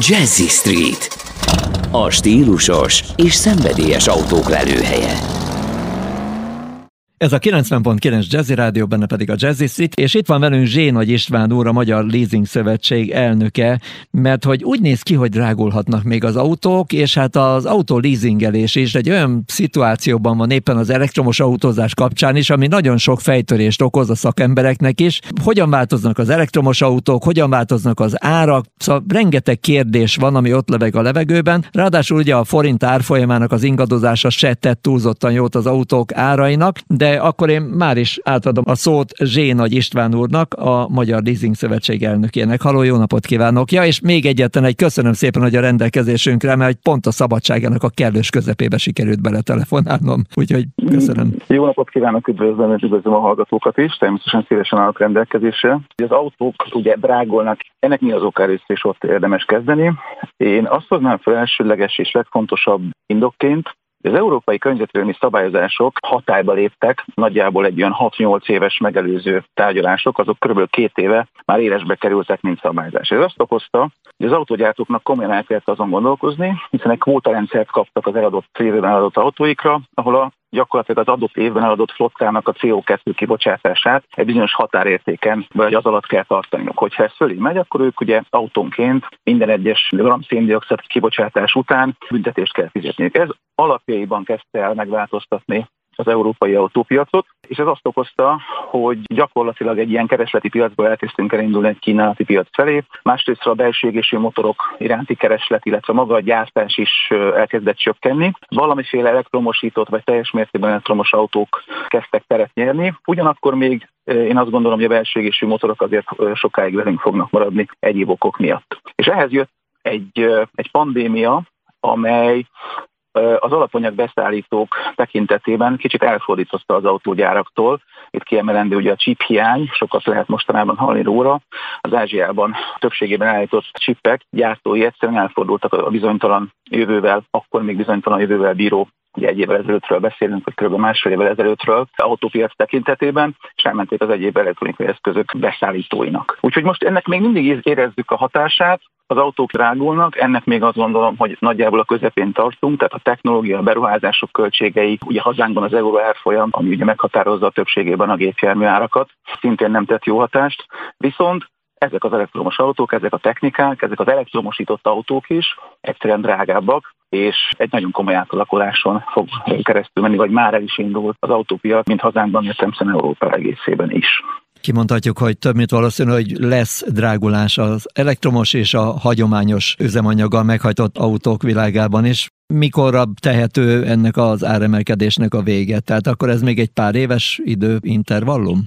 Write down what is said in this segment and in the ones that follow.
Jazzy Street. A stílusos és szenvedélyes autók lelőhelye. Ez a 90.9 Jazzy Rádió, benne pedig a Jazzy Street, és itt van velünk Zsénagy István úr, a Magyar Leasing Szövetség elnöke, mert hogy úgy néz ki, hogy drágulhatnak még az autók, és hát az autó leasingelés is egy olyan szituációban van éppen az elektromos autózás kapcsán is, ami nagyon sok fejtörést okoz a szakembereknek is. Hogyan változnak az elektromos autók, hogyan változnak az árak, szóval rengeteg kérdés van, ami ott leveg a levegőben. Ráadásul ugye a forint árfolyamának az ingadozása se tett túlzottan jót az autók árainak, de de akkor én már is átadom a szót Zsé Nagy István úrnak, a Magyar Leasing Szövetség elnökének. Haló, jó napot kívánok! Ja, és még egyetlen egy köszönöm szépen, hogy a rendelkezésünkre, mert pont a szabadságának a kellős közepébe sikerült beletelefonálnom, úgyhogy köszönöm. Jó napot kívánok, üdvözlöm, és üdvözlöm a hallgatókat is, természetesen szívesen állok rendelkezésre. Az autók ugye drágolnak, ennek mi az oka részt, és ott érdemes kezdeni. Én azt hoznám fel elsőleges és legfontosabb indokként, az európai környezetvédelmi szabályozások hatályba léptek, nagyjából egy olyan 6-8 éves megelőző tárgyalások, azok kb. két éve már élesbe kerültek, mint szabályozás. Ez azt okozta, hogy az autógyártóknak komolyan el kellett azon gondolkozni, hiszen egy kvótarendszert kaptak az eladott célben eladott autóikra, ahol a gyakorlatilag az adott évben eladott flottának a CO2 kibocsátását egy bizonyos határértéken, vagy az alatt kell tartaniuk. Hogyha ez fölé megy, akkor ők ugye autónként minden egyes gram széndiokszid kibocsátás után büntetést kell fizetniük. Ez alapjaiban kezdte el megváltoztatni az európai autópiacot, és ez azt okozta, hogy gyakorlatilag egy ilyen keresleti piacból elkezdtünk elindulni egy kínálati piac felé. Másrészt a belső égésű motorok iránti kereslet, illetve maga a gyártás is elkezdett csökkenni. Valamiféle elektromosított vagy teljes mértékben elektromos autók kezdtek teret nyerni. Ugyanakkor még én azt gondolom, hogy a belső égésű motorok azért sokáig velünk fognak maradni egyéb okok miatt. És ehhez jött egy, egy pandémia, amely az alapanyag beszállítók tekintetében kicsit elfordította az autógyáraktól. Itt kiemelendő ugye a chip hiány, sokat lehet mostanában hallani róla. Az Ázsiában többségében állított chipek gyártói egyszerűen elfordultak a bizonytalan jövővel, akkor még bizonytalan jövővel bíró ugye egy évvel ezelőttről beszélünk, vagy kb. másfél évvel ezelőttről autópiac tekintetében, és elmenték az egyéb elektronikai eszközök beszállítóinak. Úgyhogy most ennek még mindig érezzük a hatását, az autók drágulnak, ennek még azt gondolom, hogy nagyjából a közepén tartunk, tehát a technológia, a beruházások költségei, ugye hazánkban az euró árfolyam, ami ugye meghatározza a többségében a gépjármű árakat, szintén nem tett jó hatást, viszont ezek az elektromos autók, ezek a technikák, ezek az elektromosított autók is egyszerűen drágábbak, és egy nagyon komoly átalakuláson fog keresztül menni, vagy már el is indult az autópiac, mint hazánkban, értem szerint Európa egészében is. Kimondhatjuk, hogy több mint valószínű, hogy lesz drágulás az elektromos és a hagyományos üzemanyaggal meghajtott autók világában is. Mikorra tehető ennek az áremelkedésnek a vége? Tehát akkor ez még egy pár éves időintervallum?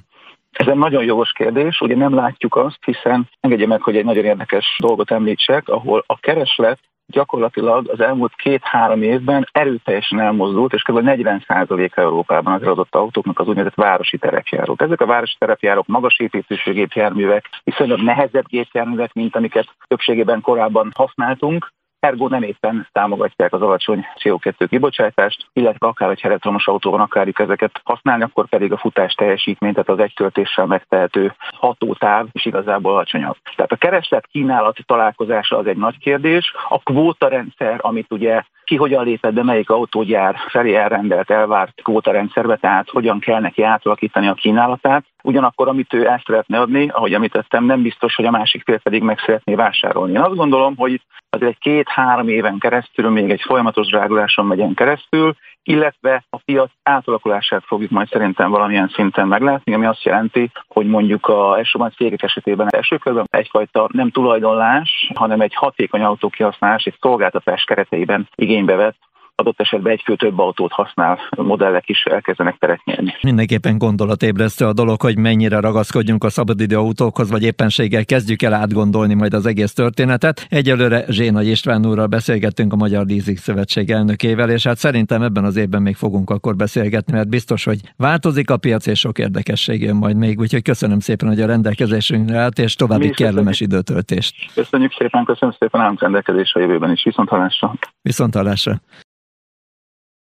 Ez egy nagyon jogos kérdés, ugye nem látjuk azt, hiszen engedje meg, hogy egy nagyon érdekes dolgot említsek, ahol a kereslet gyakorlatilag az elmúlt két-három évben erőteljesen elmozdult, és kb. 40% Európában az eladott autóknak az úgynevezett városi terepjárók. Ezek a városi terepjárók magas építőségű gépjárművek, viszonylag nehezebb gépjárművek, mint amiket többségében korábban használtunk, ergo nem éppen támogatják az alacsony CO2 kibocsátást, illetve akár egy elektromos autóban akarjuk ezeket használni, akkor pedig a futás teljesítmény, tehát az egytöltéssel megtehető hatótáv is igazából alacsonyabb. Tehát a kereslet kínálat találkozása az egy nagy kérdés. A kvóta rendszer, amit ugye ki hogyan lépett be, melyik autógyár felé elrendelt, elvárt kvótarendszerbe, tehát hogyan kell neki átalakítani a kínálatát. Ugyanakkor, amit ő el szeretne adni, ahogy említettem, nem biztos, hogy a másik fél pedig meg szeretné vásárolni. Én azt gondolom, hogy azért egy két-három éven keresztül még egy folyamatos dráguláson megyen keresztül, illetve a piac átalakulását fogjuk majd szerintem valamilyen szinten meglátni, ami azt jelenti, hogy mondjuk a elsősorban cégek esetében első körben egyfajta nem tulajdonlás, hanem egy hatékony autókihasználás egy szolgáltatás kereteiben igénybe vett adott esetben egy fő több autót használ modellek is elkezdenek teret nyerni. Mindenképpen gondolatébresztő a dolog, hogy mennyire ragaszkodjunk a szabadidő autókhoz, vagy éppenséggel kezdjük el átgondolni majd az egész történetet. Egyelőre Zsénagy István úrral beszélgettünk a Magyar Leasing Szövetség elnökével, és hát szerintem ebben az évben még fogunk akkor beszélgetni, mert biztos, hogy változik a piac, és sok érdekesség jön majd még, úgyhogy köszönöm szépen, hogy a rendelkezésünkre állt, és további kellemes köszönjük. időtöltést. Köszönjük szépen, köszönöm szépen, állunk rendelkezésre a jövőben is. Viszont hallásra. Viszont hallásra.